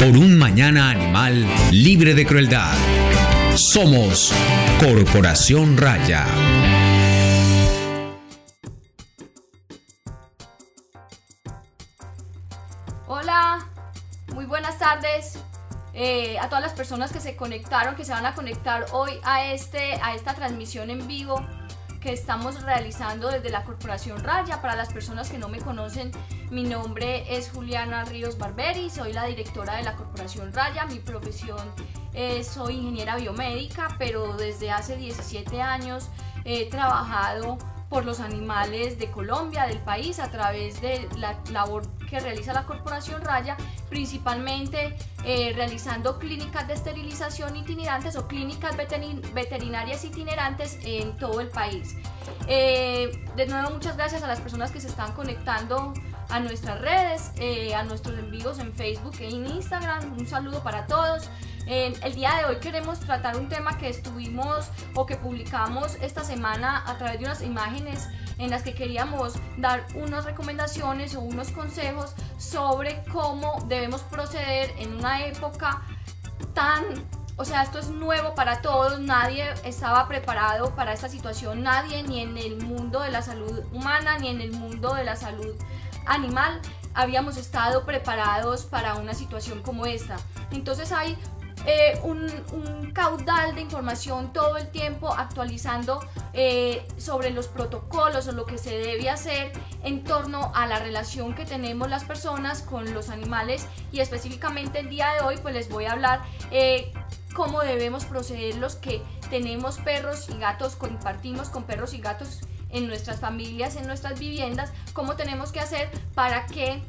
por un mañana animal libre de crueldad. Somos Corporación Raya. Hola, muy buenas tardes eh, a todas las personas que se conectaron, que se van a conectar hoy a, este, a esta transmisión en vivo que estamos realizando desde la Corporación Raya. Para las personas que no me conocen, mi nombre es Juliana Ríos Barberi, soy la directora de la Corporación Raya. Mi profesión es, soy ingeniera biomédica, pero desde hace 17 años he trabajado por los animales de Colombia, del país, a través de la labor que realiza la Corporación Raya, principalmente eh, realizando clínicas de esterilización itinerantes o clínicas veterinarias itinerantes en todo el país. Eh, de nuevo, muchas gracias a las personas que se están conectando a nuestras redes, eh, a nuestros envíos en Facebook e en Instagram. Un saludo para todos el día de hoy queremos tratar un tema que estuvimos o que publicamos esta semana a través de unas imágenes en las que queríamos dar unas recomendaciones o unos consejos sobre cómo debemos proceder en una época tan o sea, esto es nuevo para todos, nadie estaba preparado para esta situación, nadie ni en el mundo de la salud humana ni en el mundo de la salud animal habíamos estado preparados para una situación como esta. Entonces hay eh, un, caudal de información todo el tiempo actualizando eh, sobre los protocolos o lo que se debe hacer en torno a la relación que tenemos las personas con los animales. Y específicamente el día de hoy pues les voy a hablar eh, cómo debemos proceder los que tenemos perros y gatos, compartimos con perros y gatos en nuestras familias, en nuestras viviendas, cómo tenemos que hacer para que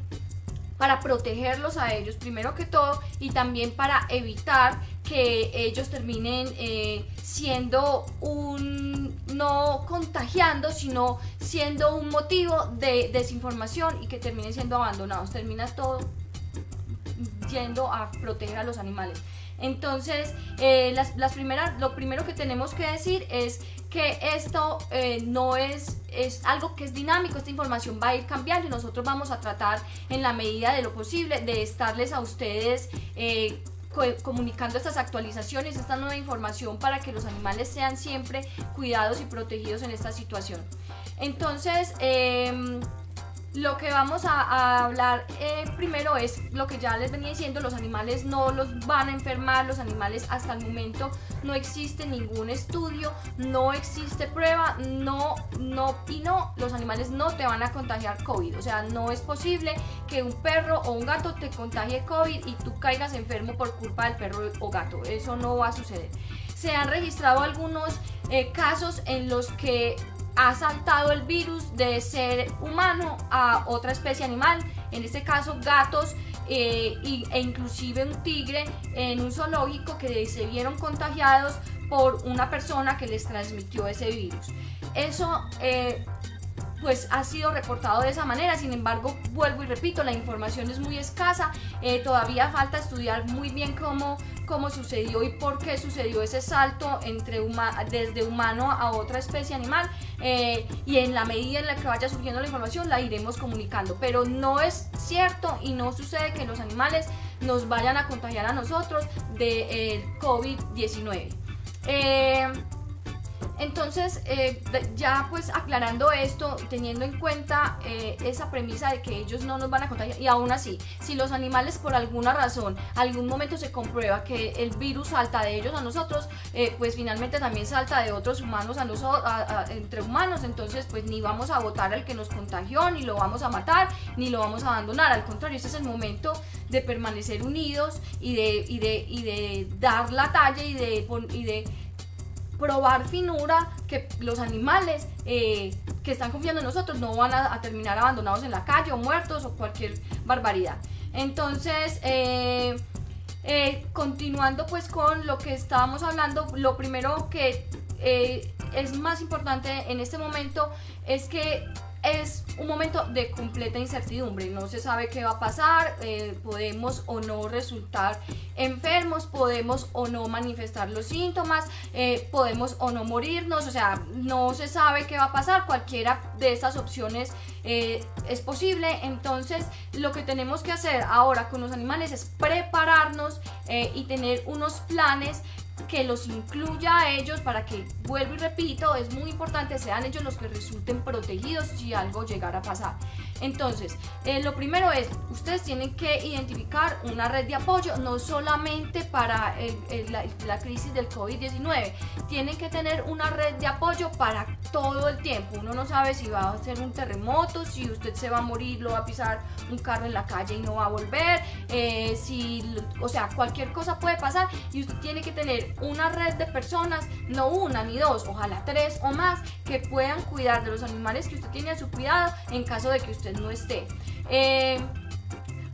para protegerlos a ellos primero que todo y también para evitar que ellos terminen eh, siendo un, no contagiando, sino siendo un motivo de desinformación y que terminen siendo abandonados. Termina todo yendo a proteger a los animales. Entonces, eh, las, las primeras, lo primero que tenemos que decir es que esto eh, no es, es algo que es dinámico, esta información va a ir cambiando y nosotros vamos a tratar en la medida de lo posible de estarles a ustedes eh, comunicando estas actualizaciones, esta nueva información para que los animales sean siempre cuidados y protegidos en esta situación. Entonces, eh, lo que vamos a, hablar eh, primero es lo que ya les venía diciendo, los animales no los van a enfermar, los animales hasta el momento no existe ningún estudio, no existe prueba, no, no y no, los animales no te van a contagiar COVID, o sea, no es posible que un perro o un gato te contagie COVID y tú caigas enfermo por culpa del perro o gato, eso no va a suceder. Se han registrado algunos eh, casos en los que ha saltado el virus de ser humano a otra especie animal, en este caso gatos eh, e inclusive un tigre en un zoológico que se vieron contagiados por una persona que les transmitió ese virus. Eso eh, pues ha sido reportado de esa manera. Sin embargo, vuelvo y repito, la información es muy escasa. Eh, todavía falta estudiar muy bien cómo, cómo sucedió y por qué sucedió ese salto entre desde humano a otra especie animal. Eh, y en la medida en la que vaya surgiendo la información la iremos comunicando. Pero no es cierto y no sucede que los animales nos vayan a contagiar a nosotros de eh, COVID-19. Entonces, eh, ya pues aclarando esto, teniendo en cuenta eh, esa premisa de que ellos no nos van a contagiar, y aún así, si los animales por alguna razón, algún momento se comprueba que el virus salta de ellos a nosotros, eh, pues finalmente también salta de otros humanos a nosotros, entre humanos, entonces pues ni vamos a votar al que nos contagió, ni lo vamos a matar, ni lo vamos a abandonar, al contrario, este es el momento de permanecer unidos y de, y de, y de dar la talla y de, y de probar finura que los animales eh, que están confiando en nosotros no van a, terminar abandonados en la calle o muertos o cualquier barbaridad. Entonces, eh, eh, continuando pues con lo que estábamos hablando, lo primero que es más importante en este momento es que es un momento de completa incertidumbre, no se sabe qué va a pasar, eh, podemos o no resultar enfermos, podemos o no manifestar los síntomas, eh, podemos o no morirnos, o sea, no se sabe qué va a pasar, cualquiera de estas opciones eh, es posible, entonces lo que tenemos que hacer ahora con los animales es prepararnos y tener unos planes que los incluya a ellos para que, vuelvo y repito, es muy importante, sean ellos los que resulten protegidos si algo llegara a pasar. Entonces, eh, lo primero es, ustedes tienen que identificar una red de apoyo, no solamente para la, crisis del COVID-19, tienen que tener una red de apoyo para todo el tiempo. Uno no sabe si va a ser un terremoto, si usted se va a morir, lo va a pisar un carro en la calle y no va a volver, eh, si, o sea, cualquier cosa puede pasar y usted tiene que tener una red de personas, no una ni dos, ojalá tres o más, que puedan cuidar de los animales que usted tiene a su cuidado en caso de que usted no esté. Eh,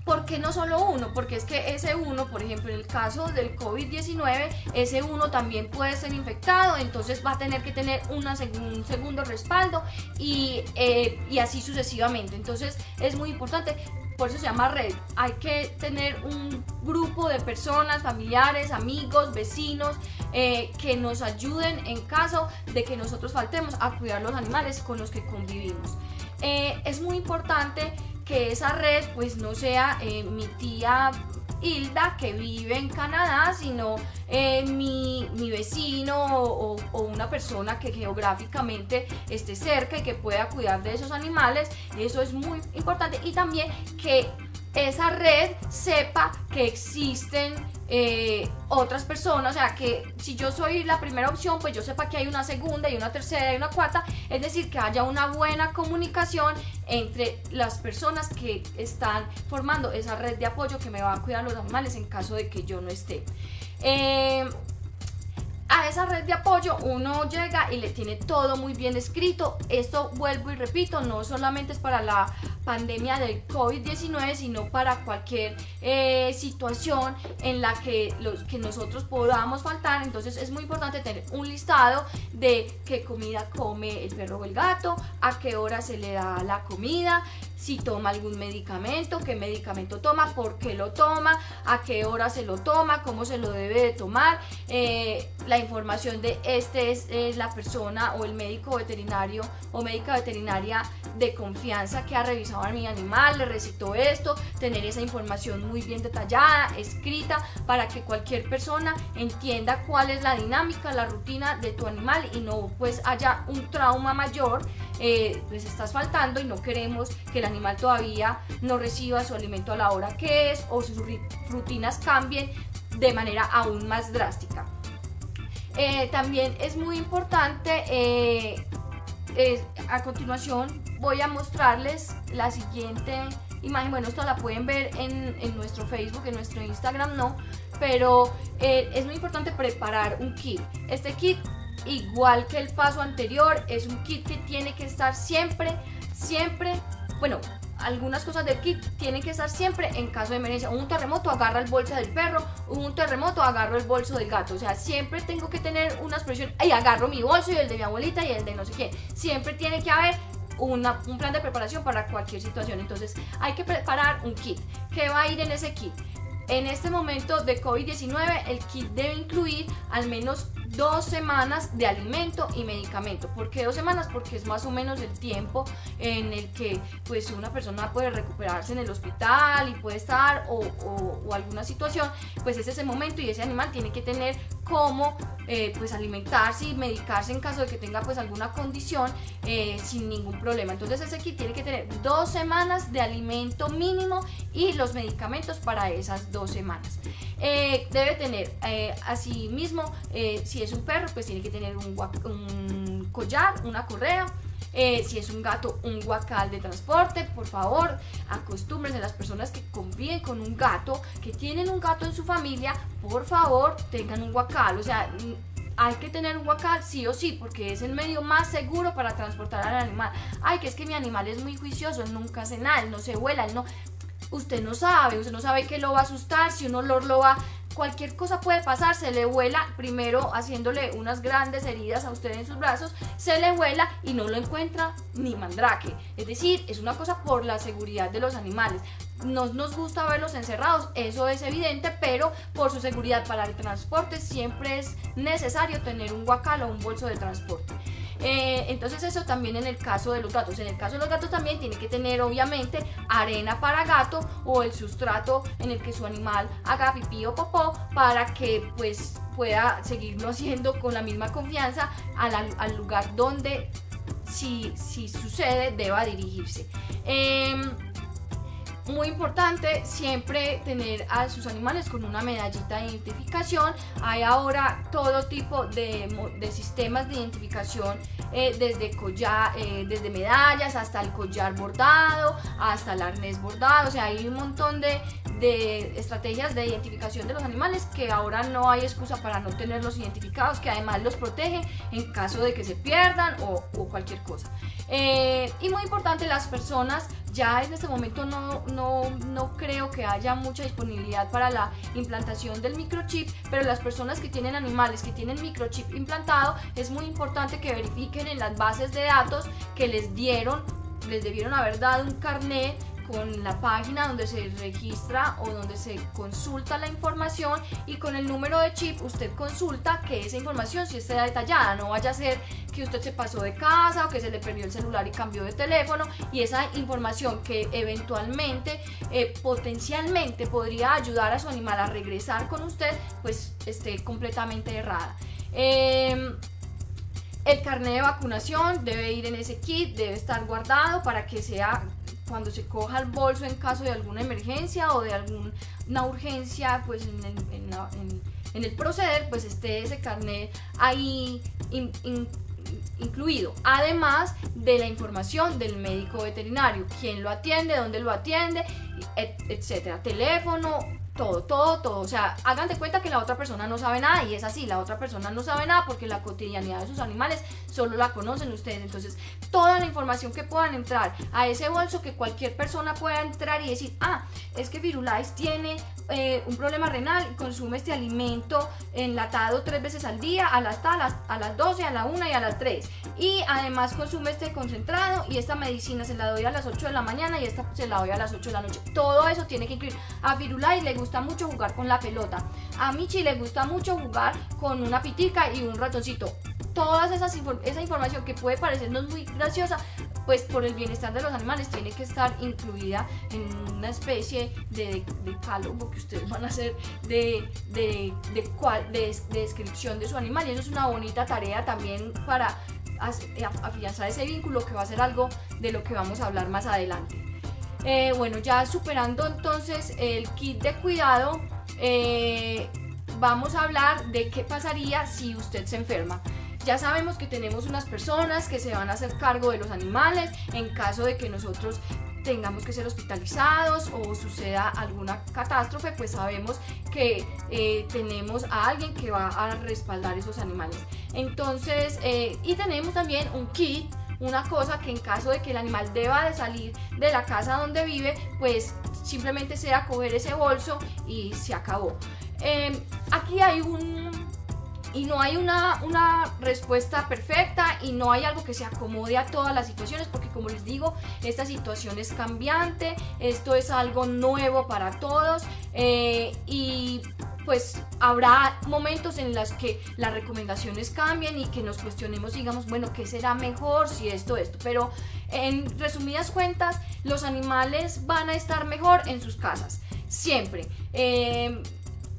¿Por qué no solo uno? Porque es que ese uno, por ejemplo, en el caso del COVID-19, ese uno también puede ser infectado, entonces va a tener que tener una un segundo respaldo y, eh, y así sucesivamente. Entonces es muy importante por eso se llama red. Hay que tener un grupo de personas, familiares, amigos, vecinos, eh, que nos ayuden en caso de que nosotros faltemos a cuidar los animales con los que convivimos. Eh, es muy importante que esa red pues no sea eh, mi tía Hilda que vive en Canadá, sino eh, mi, vecino o, una persona que geográficamente esté cerca y que pueda cuidar de esos animales. Eso es muy importante. Y también que esa red sepa que existen eh, otras personas, o sea, que si yo soy la primera opción, pues yo sepa que hay una segunda y una tercera y una cuarta, es decir, que haya una buena comunicación entre las personas que están formando esa red de apoyo que me va a cuidar los animales en caso de que yo no esté. Eh, a esa red de apoyo uno llega y le tiene todo muy bien escrito. Esto vuelvo y repito, no solamente es para la pandemia del COVID-19, sino para cualquier eh, situación en la que, los, que nosotros podamos faltar. Entonces es muy importante tener un listado de qué comida come el perro o el gato, a qué hora se le da la comida, si toma algún medicamento, qué medicamento toma, por qué lo toma, a qué hora se lo toma, cómo se lo debe de tomar, eh, la información de este es la persona o el médico veterinario o médica veterinaria de confianza que ha revisado a mi animal, le recitó esto, tener esa información muy bien detallada, escrita, para que cualquier persona entienda cuál es la dinámica, la rutina de tu animal y no pues haya un trauma mayor, eh, pues estás faltando y no queremos que el animal todavía no reciba su alimento a la hora que es o sus rutinas cambien de manera aún más drástica. Eh, también es muy importante eh, a continuación voy a mostrarles la siguiente imagen. Bueno, esto la pueden ver en, nuestro Facebook, en nuestro Instagram no, pero eh, es muy importante preparar un kit. Este kit, igual que el paso anterior, es un kit que tiene que estar siempre, siempre, bueno, algunas cosas del kit tienen que estar siempre en caso de emergencia. Un terremoto agarra el bolso del perro, un terremoto agarro el bolso del gato. O sea, siempre tengo que tener una expresión, y agarro mi bolso y el de mi abuelita y el de no sé qué. Siempre tiene que haber una, un plan de preparación para cualquier situación. Entonces hay que preparar un kit. ¿Qué va a ir en ese kit? En este momento de COVID-19 el kit debe incluir al menos dos semanas de alimento y medicamento. ¿Por qué dos semanas? Porque es más o menos el tiempo en el que pues una persona puede recuperarse en el hospital y puede estar o, alguna situación, pues es ese momento y ese animal tiene que tener cómo eh, pues alimentarse y medicarse en caso de que tenga pues alguna condición eh, sin ningún problema. Entonces ese kit tiene que tener dos semanas de alimento mínimo y los medicamentos para esas dos semanas. Eh, debe tener así mismo, si es un perro, pues tiene que tener un, collar, una correa. si es un gato, un guacal de transporte, por favor, acostúmbrense las personas que conviven con un gato, que tienen un gato en su familia, por favor, tengan un guacal. O sea, hay que tener un guacal sí o sí, porque es el medio más seguro para transportar al animal. Ay, que es que mi animal es muy juicioso, nunca hace nada, no se vuela, no. Usted no sabe, usted no sabe qué lo va a asustar, si un olor lo va cualquier cosa puede pasar, se le vuela, primero haciéndole unas grandes heridas a usted en sus brazos, se le vuela y no lo encuentra ni mandrake. Es decir, es una cosa por la seguridad de los animales. No nos gusta verlos encerrados, eso es evidente, pero por su seguridad para el transporte siempre es necesario tener un guacal o un bolso de transporte. Eh, entonces eso también en el caso de los gatos. En el caso de los gatos también tiene que tener obviamente arena para gato o el sustrato en el que su animal haga pipí o popó para que pues pueda seguirlo haciendo con la misma confianza al, lugar donde si, si, sucede deba dirigirse. Em, muy importante siempre tener a sus animales con una medallita de identificación. Hay ahora todo tipo de, sistemas de identificación, eh, desde, collar, eh, desde medallas hasta el collar bordado, hasta el arnés bordado. O sea, hay un montón de, estrategias de identificación de los animales que ahora no hay excusa para no tenerlos identificados, que además los protege en caso de que se pierdan o, cualquier cosa. Eh, y muy importante, las personas ya en este momento no, no, no, creo que haya mucha disponibilidad para la implantación del microchip, pero las personas que tienen animales que tienen microchip implantado, es muy importante que verifiquen en las bases de datos que les dieron, les debieron haber dado un carnet con la página donde se registra o donde se consulta la información y con el número de chip usted consulta que esa información si esté detallada, no vaya a ser que usted se pasó de casa o que se le perdió el celular y cambió de teléfono y esa información que eventualmente eh, potencialmente podría ayudar a su animal a regresar con usted pues esté completamente errada. Em, el carnet de vacunación debe ir en ese kit, debe estar guardado para que sea cuando se coja el bolso en caso de alguna emergencia o de alguna urgencia, pues en, el proceder, pues esté ese carnet ahí incluido. Además de la información del médico veterinario, quién lo atiende, dónde lo atiende, etcétera. Teléfono, todo, todo, todo. O sea, hagan cuenta que la otra persona no sabe nada y es así, la otra persona no sabe nada porque la cotidianidad de sus animales solo la conocen ustedes. Entonces, toda la información que puedan entrar a ese bolso, que cualquier persona pueda entrar y decir, ah, es que Virulais tiene eh, un problema renal consume este alimento enlatado tres veces al día, a las, a a las 12, a la 1 y a las 3. Y además consume este concentrado y esta medicina se la doy a las 8 de la mañana y esta se la doy a las 8 de la noche. Todo eso tiene que incluir. A Virulais le gusta gusta mucho jugar con la pelota. A Michi le gusta mucho jugar con una pitica y un ratoncito. Toda esa información que puede parecernos muy graciosa, pues por el bienestar de los animales tiene que estar incluida en una especie de, de que ustedes van a hacer de, de, de, descripción de su animal. Y eso es una bonita tarea también para afianzar ese vínculo que va a ser algo de lo que vamos a hablar más adelante. Eh, bueno, ya superando entonces el kit de cuidado, eh, vamos a hablar de qué pasaría si usted se enferma. Ya sabemos que tenemos unas personas que se van a hacer cargo de los animales en caso de que nosotros tengamos que ser hospitalizados o suceda alguna catástrofe, pues sabemos que eh, tenemos a alguien que va a respaldar esos animales. Entonces, y tenemos también un kit una cosa que en caso de que el animal deba de salir de la casa donde vive, pues simplemente sea coger ese bolso y se acabó. Em, aquí hay un... Y no hay una, una respuesta perfecta y no hay algo que se acomode a todas las situaciones porque como les digo, esta situación es cambiante, esto es algo nuevo para todos eh, y pues habrá momentos en los que las recomendaciones cambien y que nos cuestionemos, digamos, bueno, ¿qué será mejor si esto, esto? Pero en resumidas cuentas, los animales van a estar mejor en sus casas, siempre. Eh,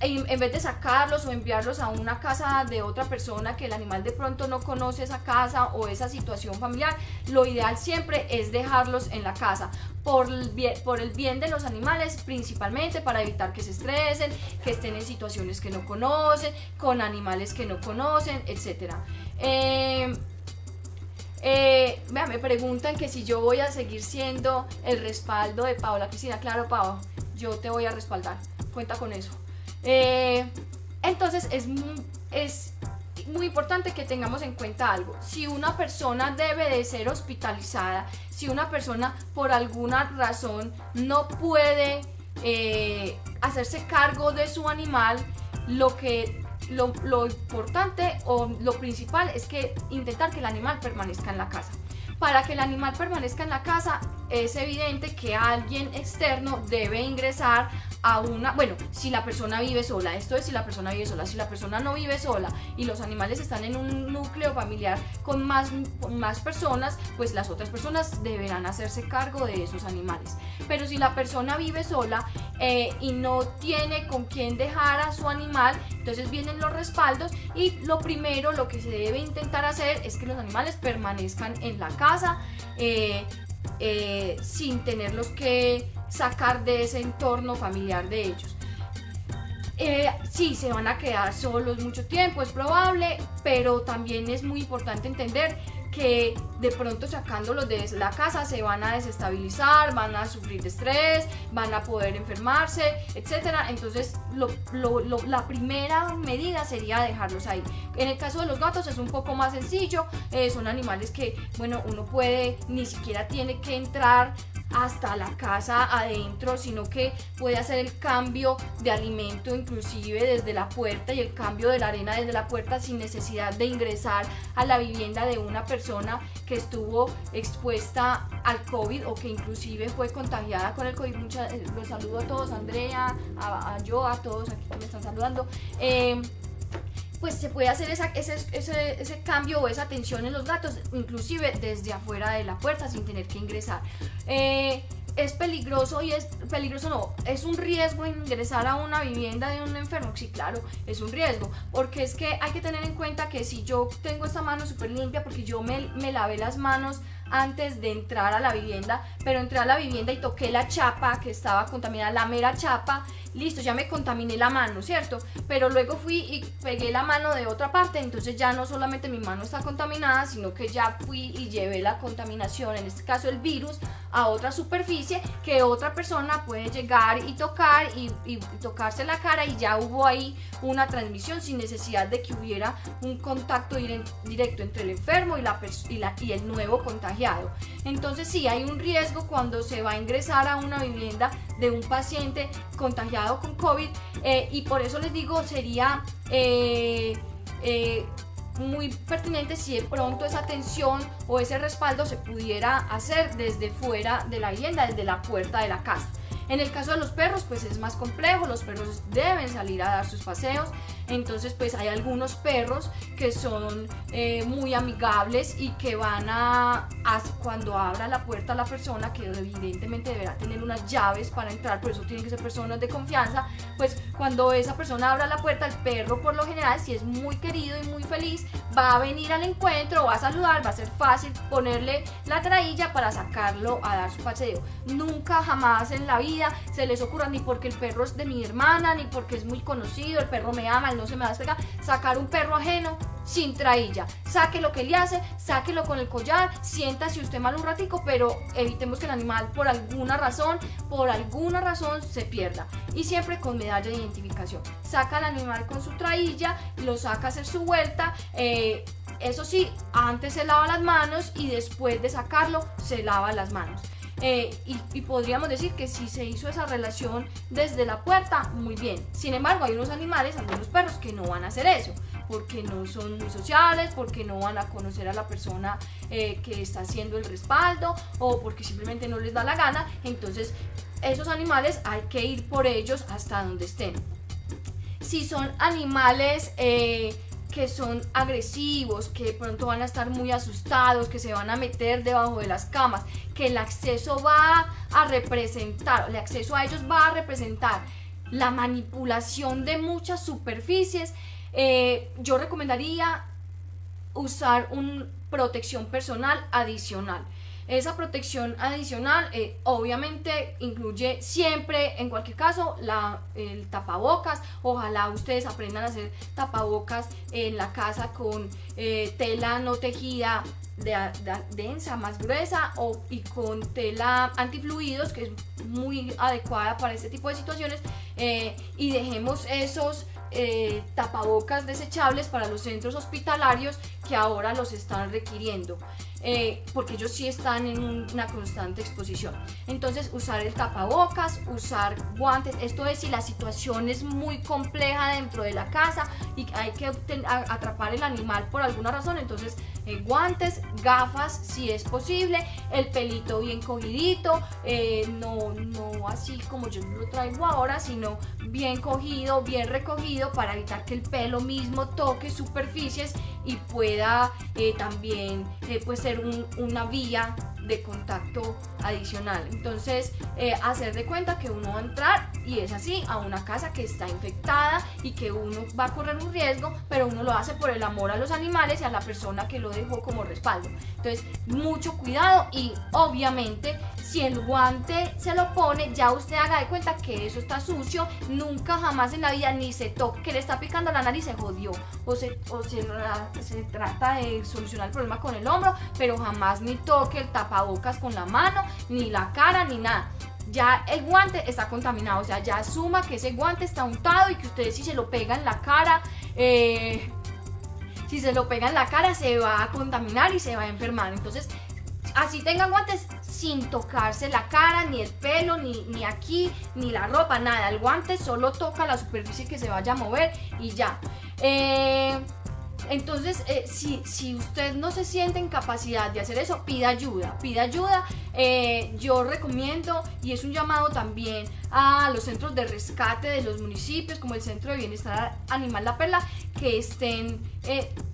en vez de sacarlos o enviarlos a una casa de otra persona que el animal de pronto no conoce esa casa o esa situación familiar, lo ideal siempre es dejarlos en la casa por el bien, de los animales, principalmente para evitar que se estresen, que estén en situaciones que no conocen, con animales que no conocen, etc. Eh, eh, me preguntan que si yo voy a seguir siendo el respaldo de Paola Cristina. Claro, Pau, yo te voy a respaldar. Cuenta con eso. Eh, entonces es muy, es muy importante que tengamos en cuenta algo. Si una persona debe de ser hospitalizada, si una persona por alguna razón no puede eh, hacerse cargo de su animal, lo que lo, importante o lo principal es que intentar que el animal permanezca en la casa. Para que el animal permanezca en la casa es evidente que alguien externo debe ingresar a una, bueno, si la persona vive sola, esto es si la persona vive sola, si la persona no vive sola y los animales están en un núcleo familiar con más, más personas, pues las otras personas deberán hacerse cargo de esos animales. Pero si la persona vive sola eh, y no tiene con quién dejar a su animal, entonces vienen los respaldos y lo primero, lo que se debe intentar hacer es que los animales permanezcan en la casa. Eh, eh, sin tenerlos que sacar de ese entorno familiar de ellos. Eh, sí, se van a quedar solos mucho tiempo, es probable, pero también es muy importante entender que de pronto sacándolos de la casa se van a desestabilizar, van a sufrir de estrés, van a poder enfermarse, etc. Entonces la primera medida sería dejarlos ahí. En el caso de los gatos es un poco más sencillo, eh, son animales que, bueno, uno puede, ni siquiera tiene que entrar hasta la casa adentro, sino que puede hacer el cambio de alimento inclusive desde la puerta y el cambio de la arena desde la puerta sin necesidad de ingresar a la vivienda de una persona que estuvo expuesta al COVID o que inclusive fue contagiada con el COVID. Muchas, eh, los saludo a todos, Andrea, a, yo, a todos aquí que me están saludando. Eh, pues se puede hacer ese, ese, ese, cambio o esa atención en los gatos, inclusive desde afuera de la puerta sin tener que ingresar. Eh, es peligroso y es peligroso no, es un riesgo ingresar a una vivienda de un enfermo. Sí, claro, es un riesgo, porque es que hay que tener en cuenta que si yo tengo esta mano súper limpia, porque yo me, me lavé las manos antes de entrar a la vivienda, pero entré a la vivienda y toqué la chapa que estaba contaminada, la mera chapa, listo, ya me contaminé la mano, ¿cierto? Pero luego fui y pegué la mano de otra parte, entonces ya no solamente mi mano está contaminada, sino que ya fui y llevé la contaminación, en este caso el virus, a otra superficie que otra persona puede llegar y tocar y, tocarse la cara y ya hubo ahí una transmisión sin necesidad de que hubiera un contacto directo entre el enfermo y, la, y, y el nuevo contagiado. Entonces sí, hay un riesgo cuando se va a ingresar a una vivienda de un paciente contagiado con COVID eh, y por eso les digo, sería... Eh, eh, muy pertinente si de pronto esa atención o ese respaldo se pudiera hacer desde fuera de la vivienda, desde la puerta de la casa. En el caso de los perros, pues es más complejo, los perros deben salir a dar sus paseos, entonces pues hay algunos perros que son eh, muy amigables y que van a, cuando abra la puerta a la persona, que evidentemente deberá tener unas llaves para entrar, por eso tienen que ser personas de confianza, pues cuando esa persona abra la puerta, el perro por lo general, si es muy querido y muy feliz, va a venir al encuentro, va a saludar, va a ser fácil ponerle la trailla para sacarlo a dar su paseo. Nunca jamás en la vida se les ocurra ni porque el perro es de mi hermana, ni porque es muy conocido, el perro me ama, no se me va a sacar un perro ajeno sin trailla. Saque lo que le hace, sáquelo con el collar, siéntase usted mal un ratico, pero evitemos que el animal por alguna razón, por alguna razón se pierda. Y siempre con medalla de identificación. Saca al animal con su trailla, lo saca a hacer su vuelta. Eh, eso sí, antes se lava las manos y después de sacarlo se lava las manos. Eh, y, podríamos decir que si se hizo esa relación desde la puerta, muy bien. Sin embargo, hay unos animales, algunos perros, que no van a hacer eso, porque no son muy sociales, porque no van a conocer a la persona eh, que está haciendo el respaldo o porque simplemente no les da la gana. Entonces, esos animales hay que ir por ellos hasta donde estén. Si son animales... Eh, que son agresivos, que de pronto van a estar muy asustados, que se van a meter debajo de las camas, que el acceso va a representar, el acceso a ellos va a representar la manipulación de muchas superficies, eh, yo recomendaría usar una protección personal adicional. Esa protección adicional eh, obviamente incluye siempre, en cualquier caso, la, el tapabocas. Ojalá ustedes aprendan a hacer tapabocas en la casa con eh, tela no tejida de, densa, más gruesa o, y con tela antifluidos que es muy adecuada para este tipo de situaciones eh, y dejemos esos eh, tapabocas desechables para los centros hospitalarios que ahora los están requiriendo. Eh, porque ellos sí están en una constante exposición. Entonces, usar el tapabocas, usar guantes, esto es si la situación es muy compleja dentro de la casa y hay que atrapar el animal por alguna razón, entonces eh, guantes, gafas, si es posible, el pelito bien cogidito, eh, no, no así como yo lo traigo ahora, sino bien cogido, bien recogido para evitar que el pelo mismo toque superficies y pueda también pues ser una vía de contacto adicional. Entonces, eh, hacer de cuenta que uno va a entrar y es así a una casa que está infectada y que uno va a correr un riesgo, pero uno lo hace por el amor a los animales y a la persona que lo dejó como respaldo. Entonces, mucho cuidado y obviamente si el guante se lo pone, ya usted haga de cuenta que eso está sucio, nunca jamás en la vida ni se toque, que le está picando la nariz se jodió, o se, o se, trata de solucionar el problema con el hombro, pero jamás ni toque el tapabocas con la mano, ni la cara, ni nada ya el guante está contaminado. O sea, ya asuma que ese guante está untado y que ustedes si se lo pega en la cara, eh, si se lo pega en la cara se va a contaminar y se va a enfermar. Entonces, así tengan guantes sin tocarse la cara, ni el pelo, ni, ni aquí, ni la ropa, nada. El guante solo toca la superficie que se vaya a mover y ya. Eh, entonces, eh, si, si, usted no se siente en capacidad de hacer eso, pida ayuda, pida ayuda. Eh, yo recomiendo, y es un llamado también a los centros de rescate de los municipios, como el Centro de Bienestar Animal La Perla, que estén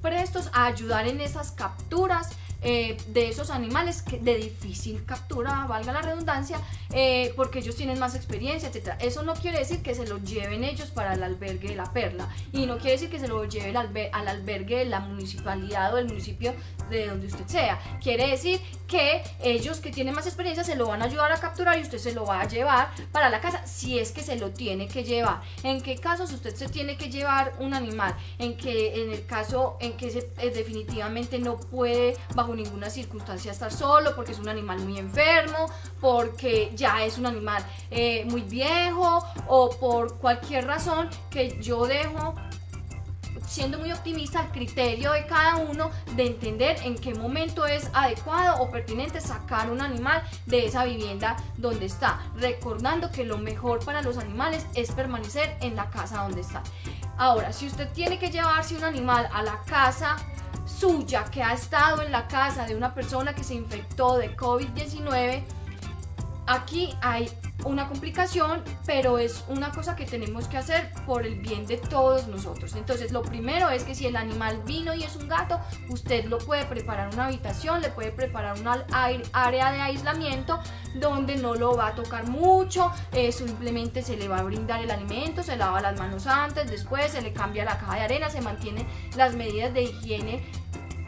prestos a ayudar en esas capturas. Eh, de esos animales de difícil captura, valga la redundancia, eh, porque ellos tienen más experiencia, etc. Eso no quiere decir que se lo lleven ellos para el albergue de la perla y no quiere decir que se lo lleven al albergue de la municipalidad o del municipio de donde usted sea. Quiere decir que ellos que tienen más experiencia se lo van a ayudar a capturar y usted se lo va a llevar para la casa si es que se lo tiene que llevar. ¿En qué casos usted se tiene que llevar un animal? En que en el caso en que se, eh, definitivamente no puede bajo ninguna circunstancia estar solo, porque es un animal muy enfermo, porque ya es un animal eh, muy viejo o por cualquier razón que yo dejo siendo muy optimista al criterio de cada uno de entender en qué momento es adecuado o pertinente sacar un animal de esa vivienda donde está, recordando que lo mejor para los animales es permanecer en la casa donde está. Ahora, si usted tiene que llevarse un animal a la casa suya que ha estado en la casa de una persona que se infectó de COVID-19, aquí hay una complicación, pero es una cosa que tenemos que hacer por el bien de todos nosotros. Entonces, lo primero es que si el animal vino y es un gato, usted lo puede preparar una habitación, le puede preparar una área de aislamiento donde no lo va a tocar mucho, eh, simplemente se le va a brindar el alimento, se lava las manos antes, después se le cambia la caja de arena, se mantienen las medidas de higiene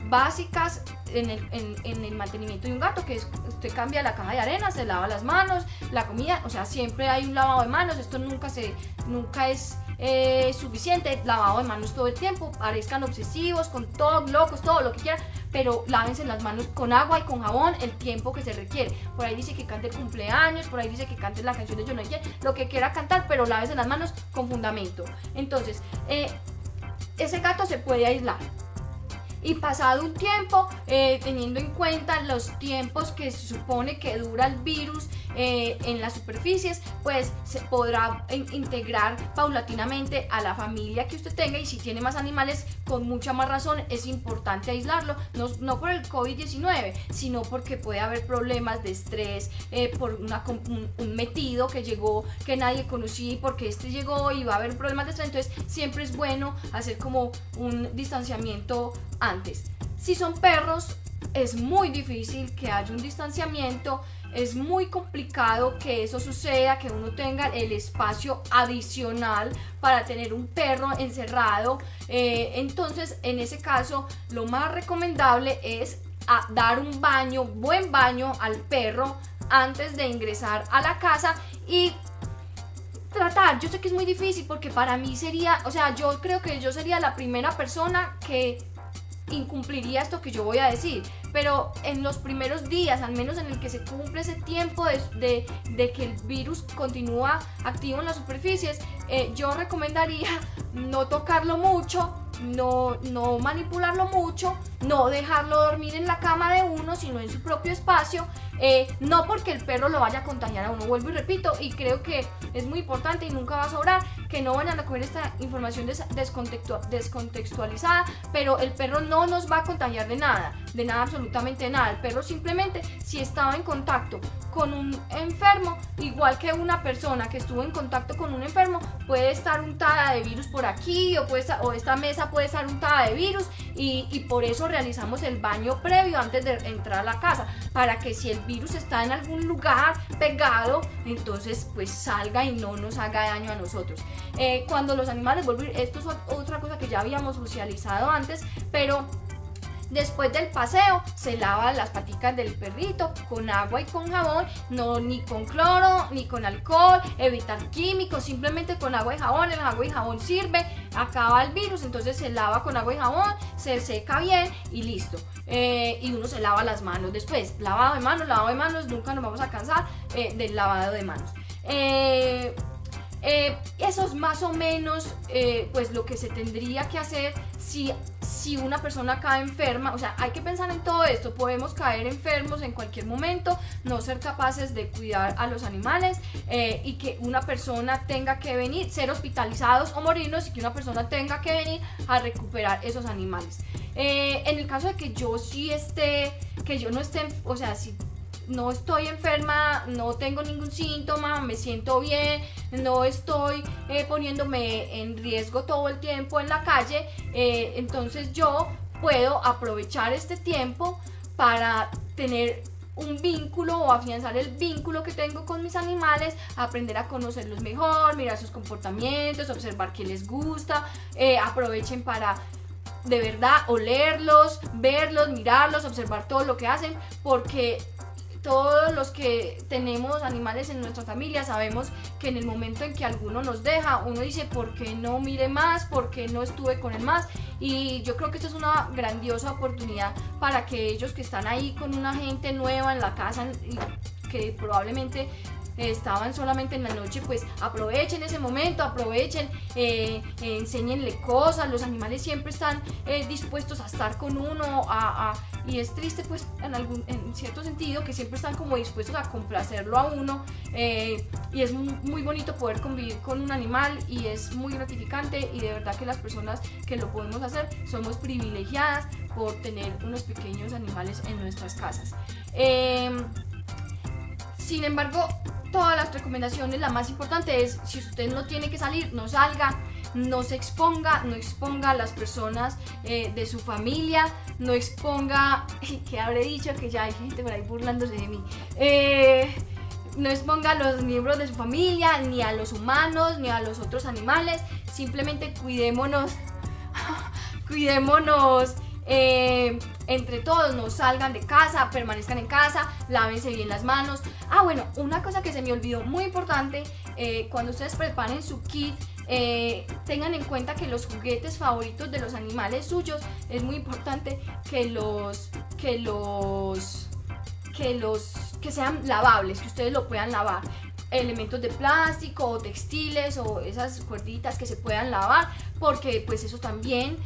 básicas en el, mantenimiento de un gato, que es usted cambia la caja de arena, se lava las manos, la comida, o sea, siempre hay un lavado de manos, esto nunca, se, nunca es eh, suficiente, lavado de manos todo el tiempo, parezcan obsesivos, con todo, locos, todo lo que quieran, pero lávense las manos con agua y con jabón el tiempo que se requiere. Por ahí dice que cante cumpleaños, por ahí dice que cante la canción de Yo no lo que quiera cantar, pero lávense las manos con fundamento. Entonces, eh, ese gato se puede aislar y pasado un tiempo, eh, teniendo en cuenta los tiempos que se supone que dura el virus eh, en las superficies, pues se podrá integrar paulatinamente a la familia que usted tenga y si tiene más animales, con mucha más razón es importante aislarlo, no, no por el COVID-19, sino porque puede haber problemas de estrés, eh, por una, un, metido que llegó que nadie conocía y porque este llegó y va a haber problemas de estrés, entonces siempre es bueno hacer como un distanciamiento antes. Si son perros, es muy difícil que haya un distanciamiento, es muy complicado que eso suceda, que uno tenga el espacio adicional para tener un perro encerrado. Eh, entonces, en ese caso, lo más recomendable es dar un baño, buen baño al perro antes de ingresar a la casa y tratar, yo sé que es muy difícil porque para mí sería, o sea, yo creo que yo sería la primera persona que incumpliría esto que yo voy a decir, pero en los primeros días, al menos en el que se cumple ese tiempo de, que el virus continúa activo en las superficies, eh, yo recomendaría no tocarlo mucho, no, no manipularlo mucho, no dejarlo dormir en la cama de uno, sino en su propio espacio, eh, no porque el perro lo vaya a contagiar a uno, vuelvo y repito, y creo que es muy importante y nunca va a sobrar que no vayan a coger esta información descontextualizada, pero el perro no nos va a contagiar de nada, de nada absolutamente nada, el perro simplemente si estaba en contacto con un enfermo, igual que una persona que estuvo en contacto con un enfermo, puede estar untada de virus por aquí o, puede o esta mesa puede estar untada de virus y, y por eso realizamos el baño previo antes de entrar a la casa, para que si el virus está en algún lugar pegado, entonces pues salga y no nos haga daño a nosotros. Eh, cuando los animales vuelven, esto es otra cosa que ya habíamos socializado antes, pero Después del paseo se lava las paticas del perrito con agua y con jabón, no ni con cloro, ni con alcohol, evitar químicos, simplemente con agua y jabón, el agua y jabón sirve, acaba el virus, entonces se lava con agua y jabón, se seca bien y listo. Eh, y uno se lava las manos después, lavado de manos, lavado de manos, nunca nos vamos a cansar eh, del lavado de manos. Eh, eh, eso es más o menos pues lo que se tendría que hacer si, si una persona cae enferma. O sea, hay que pensar en todo esto. Podemos caer enfermos en cualquier momento, no ser capaces de cuidar a los animales eh, y que una persona tenga que venir, ser hospitalizados o morirnos y que una persona tenga que venir a recuperar esos animales. en el caso de que yo sí esté, que yo no esté, o sea, si no estoy enferma, no tengo ningún síntoma, me siento bien, no estoy eh, poniéndome en riesgo todo el tiempo en la calle, eh, entonces yo puedo aprovechar este tiempo para tener un vínculo o afianzar el vínculo que tengo con mis animales, aprender a conocerlos mejor, mirar sus comportamientos, observar qué les gusta, eh, aprovechen para de verdad olerlos, verlos, mirarlos, observar todo lo que hacen, porque todos los que tenemos animales en nuestra familia sabemos que en el momento en que alguno nos deja, uno dice, ¿por qué no mire más? ¿Por qué no estuve con él más? Y yo creo que esto es una grandiosa oportunidad para que ellos que están ahí con una gente nueva en la casa, y que probablemente estaban solamente en la noche, pues aprovechen ese momento, aprovechen, eh, enséñenle cosas, los animales siempre están eh, dispuestos a estar con uno, y es triste pues en, algún, en cierto sentido que siempre están como dispuestos a complacerlo a uno eh, y es muy, bonito poder convivir con un animal y es muy gratificante y de verdad que las personas que lo podemos hacer somos privilegiadas por tener unos pequeños animales en nuestras casas. Em, sin embargo, todas las recomendaciones, la más importante es, si usted no tiene que salir, no salga, no se exponga, no exponga a las personas eh, de su familia, no exponga, que habré dicho que ya hay gente por ahí burlándose de mí, eh, no exponga a los miembros de su familia, ni a los humanos, ni a los otros animales, simplemente cuidémonos, cuidémonos eh, entre todos no salgan de casa, permanezcan en casa, lávense bien las manos. Ah, bueno, una cosa que se me olvidó muy importante, eh, cuando ustedes preparen su kit, eh, tengan en cuenta que los juguetes favoritos de los animales suyos es muy importante que los que los que los que sean lavables, que ustedes lo puedan lavar elementos de plástico o textiles o esas cuerditas que se puedan lavar porque pues eso también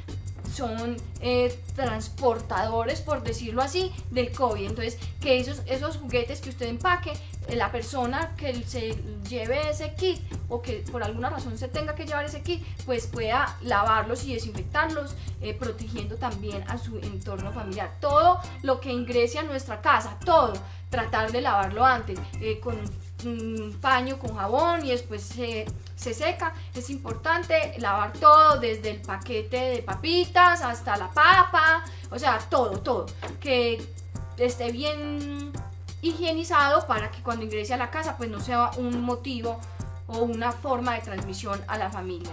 son eh, transportadores, por decirlo así, del COVID. Entonces, que esos, esos juguetes que usted empaque, eh, la persona que se lleve ese kit o que por alguna razón se tenga que llevar ese kit, pues pueda lavarlos y desinfectarlos, eh, protegiendo también a su entorno familiar. Todo lo que ingrese a nuestra casa, todo, tratar de lavarlo antes, con un paño con jabón y después se se seca. Es importante lavar todo, desde el paquete de papitas hasta la papa, o sea, todo, todo. Que esté bien higienizado para que cuando ingrese a la casa pues no sea un motivo o una forma de transmisión a la familia.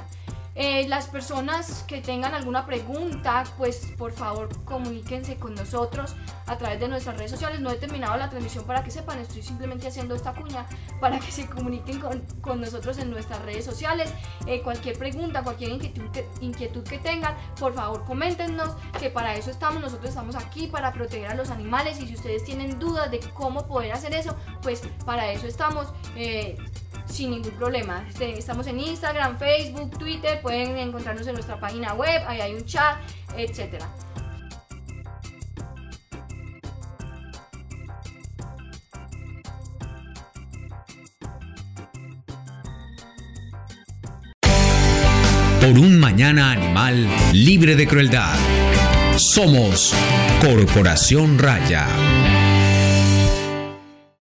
Eh, las personas que tengan alguna pregunta, pues por favor comuníquense con nosotros a través de nuestras redes sociales. No he terminado la transmisión para que sepan, estoy simplemente haciendo esta cuña para que se comuniquen con, nosotros en nuestras redes sociales. Eh, cualquier pregunta, cualquier inquietud que, inquietud que tengan, por favor coméntenos, que para eso estamos. Nosotros estamos aquí para proteger a los animales y si ustedes tienen dudas de cómo poder hacer eso, pues para eso estamos. Eh, sin ningún problema. Este, estamos en Instagram, Facebook, Twitter, pueden encontrarnos en nuestra página web, ahí hay un chat, etcétera. Por un mañana animal libre de crueldad. Somos Corporación Raya.